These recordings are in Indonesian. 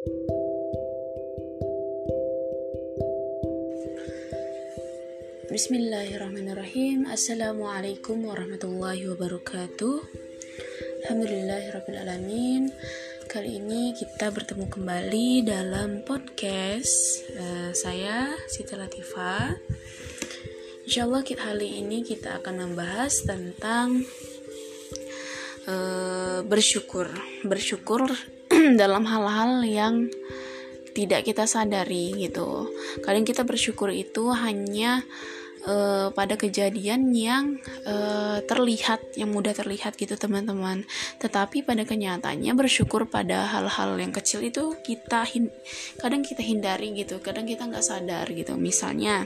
Bismillahirrahmanirrahim. Assalamualaikum warahmatullahi wabarakatuh. Alhamdulillahirrahmanirrahim Kali ini kita bertemu kembali dalam podcast uh, Saya Siti Latifah. Insya Allah kali ini kita akan membahas tentang uh, bersyukur. Bersyukur dalam hal-hal yang tidak kita sadari gitu. Kadang kita bersyukur itu hanya uh, pada kejadian yang uh, terlihat, yang mudah terlihat gitu teman-teman. Tetapi pada kenyataannya bersyukur pada hal-hal yang kecil itu kita kadang kita hindari gitu, kadang kita nggak sadar gitu. Misalnya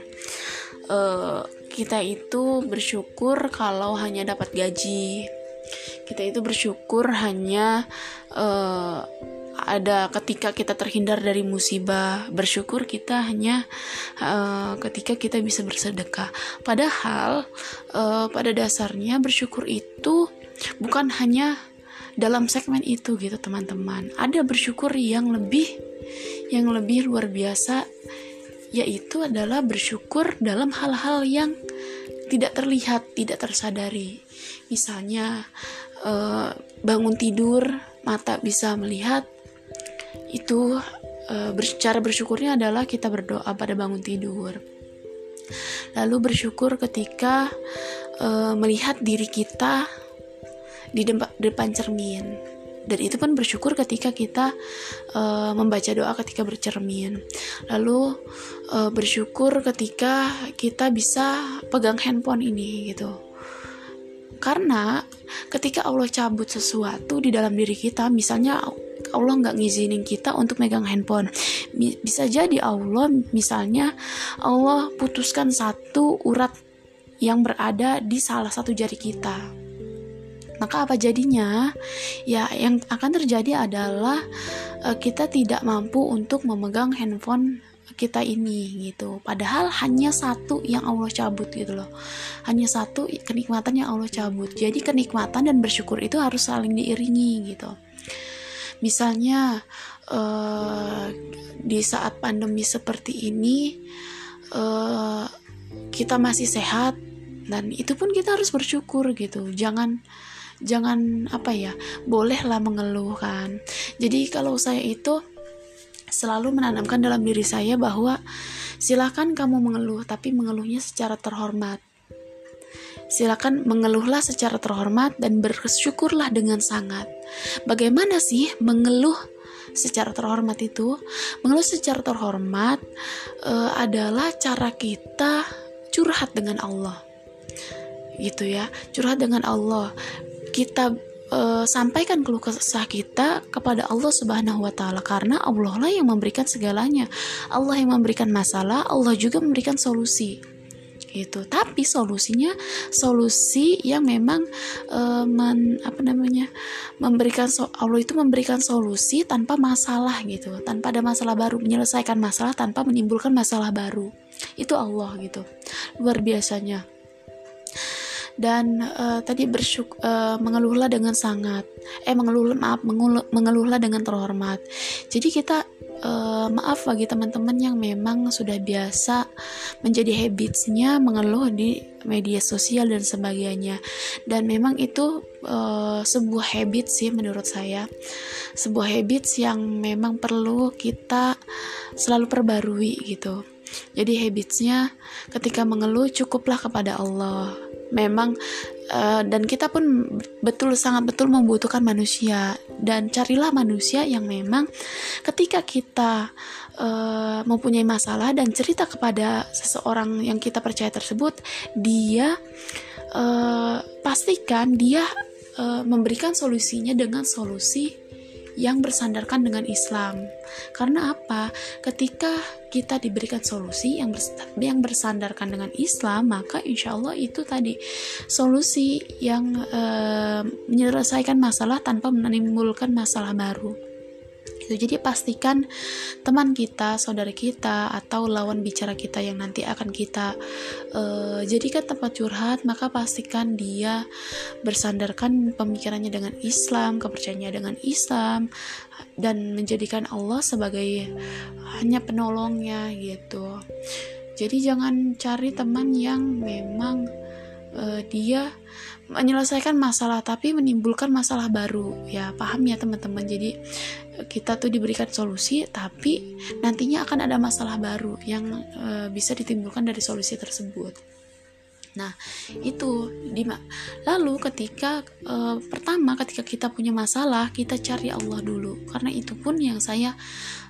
uh, kita itu bersyukur kalau hanya dapat gaji. Kita itu bersyukur hanya uh, ada ketika kita terhindar dari musibah bersyukur kita hanya uh, ketika kita bisa bersedekah. Padahal uh, pada dasarnya bersyukur itu bukan hanya dalam segmen itu gitu teman-teman. Ada bersyukur yang lebih yang lebih luar biasa yaitu adalah bersyukur dalam hal-hal yang tidak terlihat tidak tersadari misalnya uh, bangun tidur mata bisa melihat itu e, cara bersyukurnya adalah kita berdoa pada bangun tidur. Lalu bersyukur ketika e, melihat diri kita di depan cermin. Dan itu pun bersyukur ketika kita uh, membaca doa ketika bercermin. Lalu uh, bersyukur ketika kita bisa pegang handphone ini gitu karena ketika Allah cabut sesuatu di dalam diri kita misalnya Allah nggak ngizinin kita untuk megang handphone bisa jadi Allah misalnya Allah putuskan satu urat yang berada di salah satu jari kita. Maka apa jadinya? Ya yang akan terjadi adalah uh, kita tidak mampu untuk memegang handphone kita ini gitu. Padahal hanya satu yang Allah cabut gitu loh. Hanya satu kenikmatan yang Allah cabut. Jadi kenikmatan dan bersyukur itu harus saling diiringi gitu. Misalnya uh, di saat pandemi seperti ini uh, kita masih sehat dan itu pun kita harus bersyukur gitu. Jangan jangan apa ya bolehlah mengeluh kan. Jadi kalau saya itu selalu menanamkan dalam diri saya bahwa silakan kamu mengeluh tapi mengeluhnya secara terhormat Silakan mengeluhlah secara terhormat dan bersyukurlah dengan sangat. Bagaimana sih mengeluh secara terhormat itu? Mengeluh secara terhormat uh, adalah cara kita curhat dengan Allah. Gitu ya, curhat dengan Allah. Kita uh, sampaikan keluh kesah kita kepada Allah Subhanahu wa taala karena Allah lah yang memberikan segalanya. Allah yang memberikan masalah, Allah juga memberikan solusi. Gitu. Tapi solusinya solusi yang memang uh, men, apa namanya memberikan so, Allah itu memberikan solusi tanpa masalah gitu. Tanpa ada masalah baru menyelesaikan masalah tanpa menimbulkan masalah baru. Itu Allah gitu. Luar biasanya dan uh, tadi bersyuk uh, mengeluhlah dengan sangat. Eh mengeluh maaf mengeluh, mengeluhlah dengan terhormat. Jadi kita uh, maaf bagi teman-teman yang memang sudah biasa menjadi habitsnya mengeluh di media sosial dan sebagainya. Dan memang itu uh, sebuah habit sih menurut saya. Sebuah habits yang memang perlu kita selalu perbarui gitu. Jadi habitsnya ketika mengeluh cukuplah kepada Allah memang uh, dan kita pun betul sangat betul membutuhkan manusia. Dan carilah manusia yang memang ketika kita uh, mempunyai masalah dan cerita kepada seseorang yang kita percaya tersebut dia uh, pastikan dia uh, memberikan solusinya dengan solusi yang bersandarkan dengan Islam. Karena apa? Ketika kita diberikan solusi yang yang bersandarkan dengan Islam, maka insya Allah itu tadi solusi yang uh, menyelesaikan masalah tanpa menimbulkan masalah baru. Gitu. Jadi pastikan teman kita, saudara kita, atau lawan bicara kita yang nanti akan kita uh, jadikan tempat curhat, maka pastikan dia bersandarkan pemikirannya dengan Islam, kepercayaannya dengan Islam, dan menjadikan Allah sebagai hanya penolongnya gitu. Jadi jangan cari teman yang memang uh, dia menyelesaikan masalah tapi menimbulkan masalah baru. Ya paham ya teman-teman. Jadi kita tuh diberikan solusi tapi nantinya akan ada masalah baru yang e, bisa ditimbulkan dari solusi tersebut Nah, itu Dima. Lalu ketika e, pertama ketika kita punya masalah, kita cari Allah dulu. Karena itu pun yang saya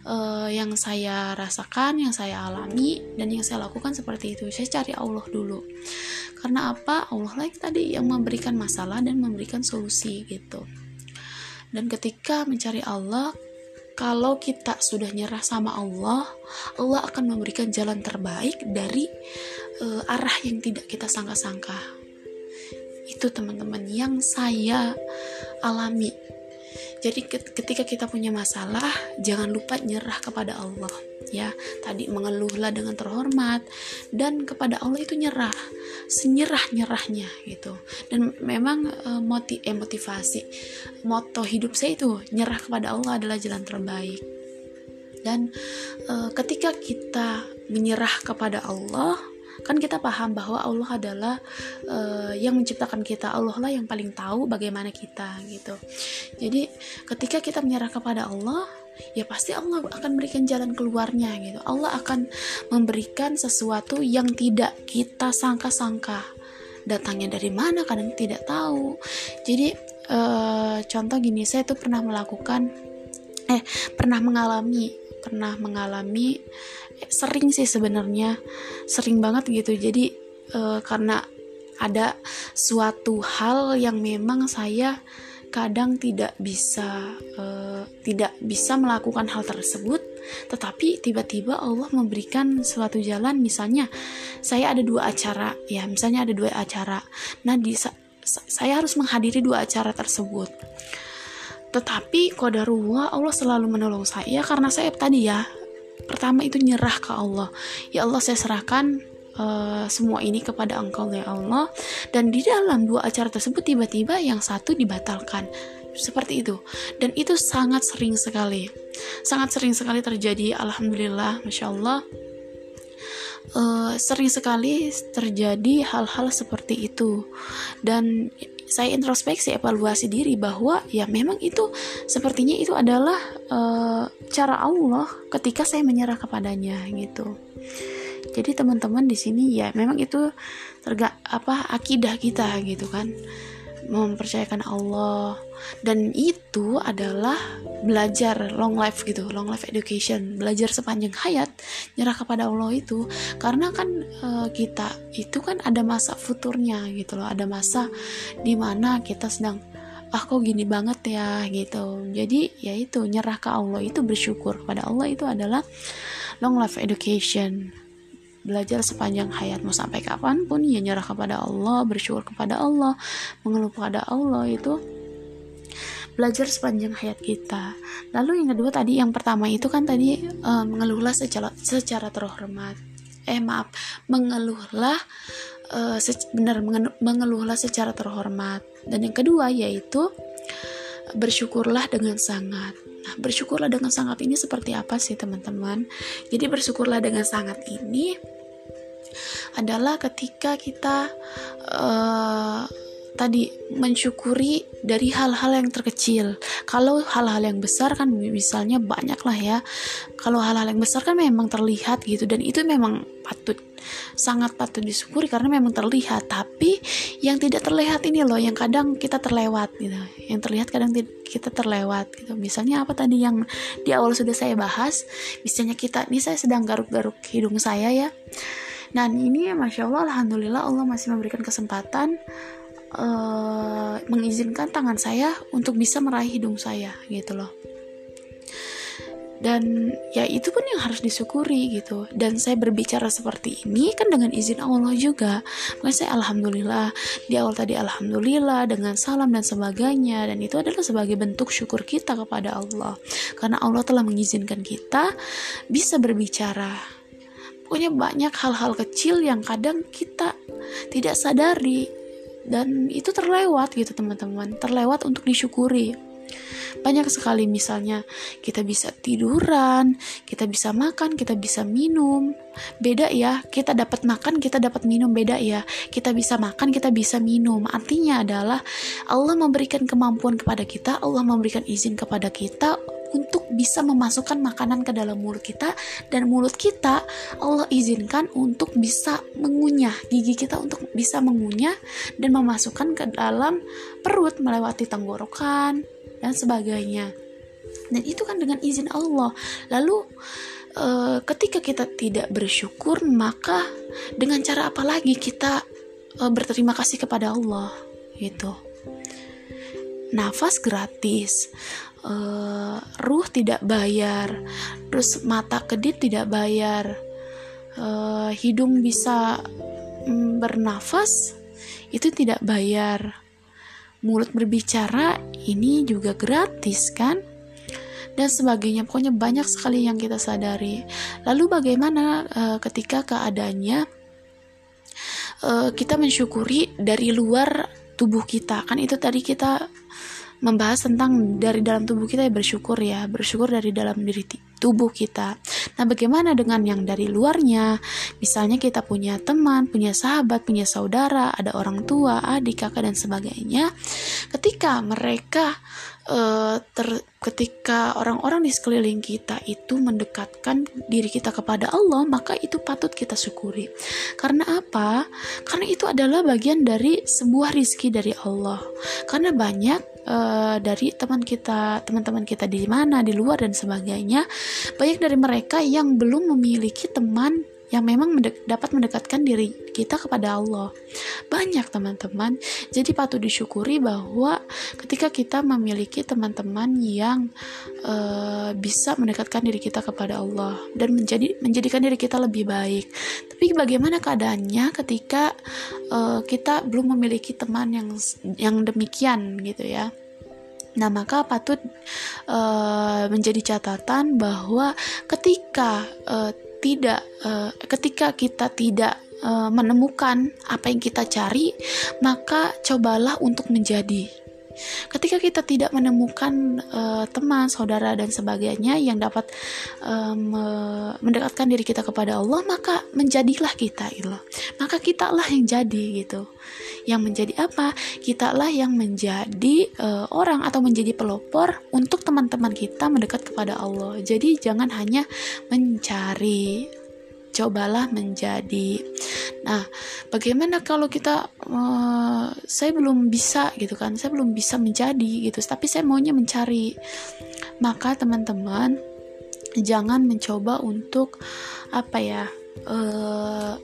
e, yang saya rasakan, yang saya alami dan yang saya lakukan seperti itu. Saya cari Allah dulu. Karena apa? Allah lagi tadi yang memberikan masalah dan memberikan solusi gitu. Dan ketika mencari Allah, kalau kita sudah nyerah sama Allah, Allah akan memberikan jalan terbaik dari uh, arah yang tidak kita sangka-sangka. Itu teman-teman yang saya alami jadi ketika kita punya masalah, jangan lupa nyerah kepada Allah. Ya, tadi mengeluhlah dengan terhormat dan kepada Allah itu nyerah, senyerah-nyerahnya gitu. Dan memang e, eh, motivasi, moto hidup saya itu nyerah kepada Allah adalah jalan terbaik. Dan e, ketika kita menyerah kepada Allah, kan kita paham bahwa Allah adalah uh, yang menciptakan kita. Allah lah yang paling tahu bagaimana kita gitu. Jadi ketika kita menyerah kepada Allah ya pasti Allah akan memberikan jalan keluarnya gitu. Allah akan memberikan sesuatu yang tidak kita sangka-sangka. Datangnya dari mana kadang tidak tahu. Jadi uh, contoh gini saya tuh pernah melakukan eh pernah mengalami pernah mengalami eh, sering sih sebenarnya sering banget gitu. Jadi uh, karena ada suatu hal yang memang saya kadang tidak bisa uh, tidak bisa melakukan hal tersebut tetapi tiba-tiba Allah memberikan suatu jalan. Misalnya saya ada dua acara ya misalnya ada dua acara. Nah di saya harus menghadiri dua acara tersebut tetapi kodarullah Allah selalu menolong saya karena saya tadi ya pertama itu nyerah ke Allah. Ya Allah saya serahkan uh, semua ini kepada Engkau ya Allah. Dan di dalam dua acara tersebut tiba-tiba yang satu dibatalkan. Seperti itu. Dan itu sangat sering sekali. Sangat sering sekali terjadi. Alhamdulillah, masya Allah. Uh, sering sekali terjadi hal-hal seperti itu dan saya introspeksi evaluasi diri bahwa ya memang itu sepertinya itu adalah uh, cara Allah ketika saya menyerah kepadanya gitu. Jadi teman-teman di sini ya memang itu terga apa akidah kita gitu kan mempercayakan Allah. Dan itu adalah belajar long life gitu long life education belajar sepanjang hayat nyerah kepada Allah itu. Karena kan e, kita itu kan ada masa futurnya gitu loh ada masa di mana kita sedang ah kok gini banget ya gitu. Jadi ya itu nyerah ke Allah itu bersyukur kepada Allah itu adalah long life education belajar sepanjang hayat mau sampai kapan pun ya nyerah kepada Allah bersyukur kepada Allah mengeluh kepada Allah itu belajar sepanjang hayat kita. Lalu yang kedua tadi yang pertama itu kan tadi uh, mengeluhlah secara secara terhormat. Eh maaf mengeluhlah uh, benar mengeluhlah secara terhormat. Dan yang kedua yaitu bersyukurlah dengan sangat Nah, bersyukurlah dengan sangat ini seperti apa sih teman-teman? Jadi bersyukurlah dengan sangat ini adalah ketika kita uh, tadi mensyukuri dari hal-hal yang terkecil. Kalau hal-hal yang besar kan misalnya banyak lah ya. Kalau hal-hal yang besar kan memang terlihat gitu dan itu memang patut sangat patut disyukuri karena memang terlihat. Tapi yang tidak terlihat ini loh yang kadang kita terlewat gitu. Yang terlihat kadang kita terlewat gitu. Misalnya apa tadi yang di awal sudah saya bahas, misalnya kita ini saya sedang garuk-garuk hidung saya ya dan ini ya masya Allah alhamdulillah Allah masih memberikan kesempatan uh, mengizinkan tangan saya untuk bisa meraih hidung saya gitu loh. Dan ya itu pun yang harus disyukuri gitu. Dan saya berbicara seperti ini kan dengan izin Allah juga. Makanya saya alhamdulillah di awal tadi alhamdulillah dengan salam dan sebagainya. Dan itu adalah sebagai bentuk syukur kita kepada Allah. Karena Allah telah mengizinkan kita bisa berbicara. Pokoknya banyak hal-hal kecil yang kadang kita tidak sadari dan itu terlewat gitu teman-teman terlewat untuk disyukuri banyak sekali misalnya kita bisa tiduran, kita bisa makan, kita bisa minum. Beda ya, kita dapat makan, kita dapat minum beda ya. Kita bisa makan, kita bisa minum. Artinya adalah Allah memberikan kemampuan kepada kita, Allah memberikan izin kepada kita untuk bisa memasukkan makanan ke dalam mulut kita dan mulut kita Allah izinkan untuk bisa mengunyah gigi kita untuk bisa mengunyah dan memasukkan ke dalam perut melewati tenggorokan dan sebagainya. Dan itu kan dengan izin Allah. Lalu e, ketika kita tidak bersyukur maka dengan cara apa lagi kita e, berterima kasih kepada Allah? Gitu. Nafas gratis e, ruh tidak bayar terus mata kedip tidak bayar e, hidung bisa mm, bernafas itu tidak bayar. Mulut berbicara ini juga gratis kan? Dan sebagainya. Pokoknya banyak sekali yang kita sadari. Lalu bagaimana uh, ketika keadaannya uh, kita mensyukuri dari luar tubuh kita? Kan itu tadi kita membahas tentang dari dalam tubuh kita ya bersyukur ya bersyukur dari dalam diri tubuh kita nah bagaimana dengan yang dari luarnya misalnya kita punya teman punya sahabat punya saudara ada orang tua adik kakak dan sebagainya ketika mereka uh, ter, ketika orang-orang di sekeliling kita itu mendekatkan diri kita kepada Allah, maka itu patut kita syukuri. Karena apa? Karena itu adalah bagian dari sebuah rizki dari Allah. Karena banyak uh, dari teman kita, teman-teman kita di mana, di luar dan sebagainya, banyak dari mereka yang belum memiliki teman yang memang mendek dapat mendekatkan diri kita kepada Allah. Banyak teman-teman. Jadi patut disyukuri bahwa ketika kita memiliki teman-teman yang uh, bisa mendekatkan diri kita kepada Allah dan menjadi menjadikan diri kita lebih baik. Tapi bagaimana keadaannya ketika uh, kita belum memiliki teman yang yang demikian gitu ya? Nah, maka patut uh, menjadi catatan bahwa ketika uh, tidak uh, ketika kita tidak uh, menemukan apa yang kita cari, maka cobalah untuk menjadi Ketika kita tidak menemukan uh, teman, saudara dan sebagainya yang dapat um, mendekatkan diri kita kepada Allah, maka menjadilah kita itu. Maka kita lah yang jadi gitu. Yang menjadi apa? Kita lah yang menjadi uh, orang atau menjadi pelopor untuk teman-teman kita mendekat kepada Allah. Jadi jangan hanya mencari cobalah menjadi. Nah, bagaimana kalau kita uh, saya belum bisa gitu kan? Saya belum bisa menjadi gitu, tapi saya maunya mencari. Maka teman-teman jangan mencoba untuk apa ya? Uh,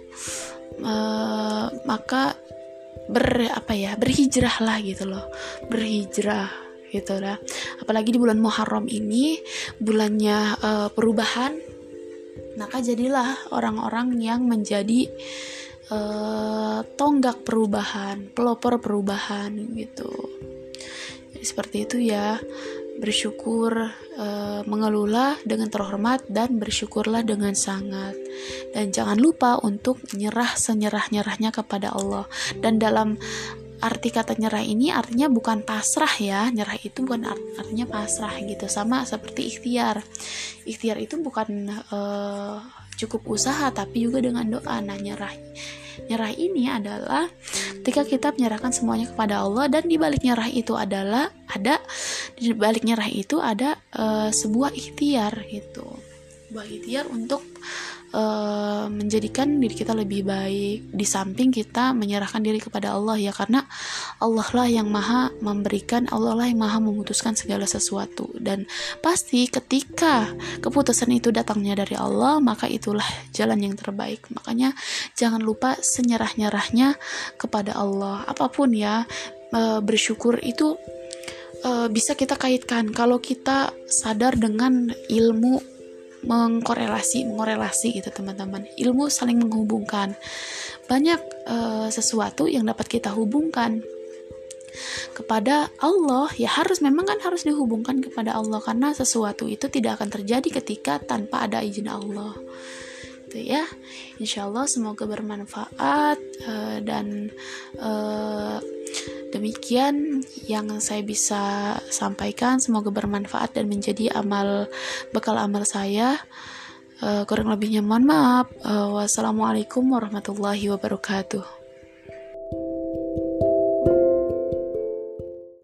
uh, maka ber apa ya? berhijrah lah gitu loh. Berhijrah gitu lah. Apalagi di bulan Muharram ini bulannya uh, perubahan maka jadilah orang-orang yang menjadi uh, tonggak perubahan, pelopor perubahan gitu. Jadi seperti itu ya. Bersyukur uh, mengelulah dengan terhormat dan bersyukurlah dengan sangat. Dan jangan lupa untuk nyerah senyerah-nyerahnya kepada Allah. Dan dalam arti kata nyerah ini artinya bukan pasrah ya nyerah itu bukan art artinya pasrah gitu sama seperti ikhtiar ikhtiar itu bukan uh, cukup usaha tapi juga dengan doa. Nah nyerah nyerah ini adalah ketika kita menyerahkan semuanya kepada Allah dan di balik nyerah itu adalah ada di balik nyerah itu ada uh, sebuah ikhtiar gitu. Sebuah ikhtiar untuk uh, menjadikan diri kita lebih baik. Di samping kita menyerahkan diri kepada Allah ya karena Allah lah yang maha memberikan Allah lah yang maha memutuskan segala sesuatu. Dan pasti ketika keputusan itu datangnya dari Allah maka itulah jalan yang terbaik. Makanya jangan lupa senyerah-nyerahnya kepada Allah. Apa pun ya uh, bersyukur itu uh, bisa kita kaitkan. Kalau kita sadar dengan ilmu mengkorelasi mengkorelasi gitu teman-teman. Ilmu saling menghubungkan. Banyak uh, sesuatu yang dapat kita hubungkan kepada Allah ya harus memang kan harus dihubungkan kepada Allah karena sesuatu itu tidak akan terjadi ketika tanpa ada izin Allah. Itu ya. Insya Allah semoga bermanfaat uh, dan uh, demikian yang saya bisa sampaikan. Semoga bermanfaat dan menjadi amal bekal amal saya. Uh, kurang lebihnya mohon maaf. Uh, wassalamualaikum warahmatullahi wabarakatuh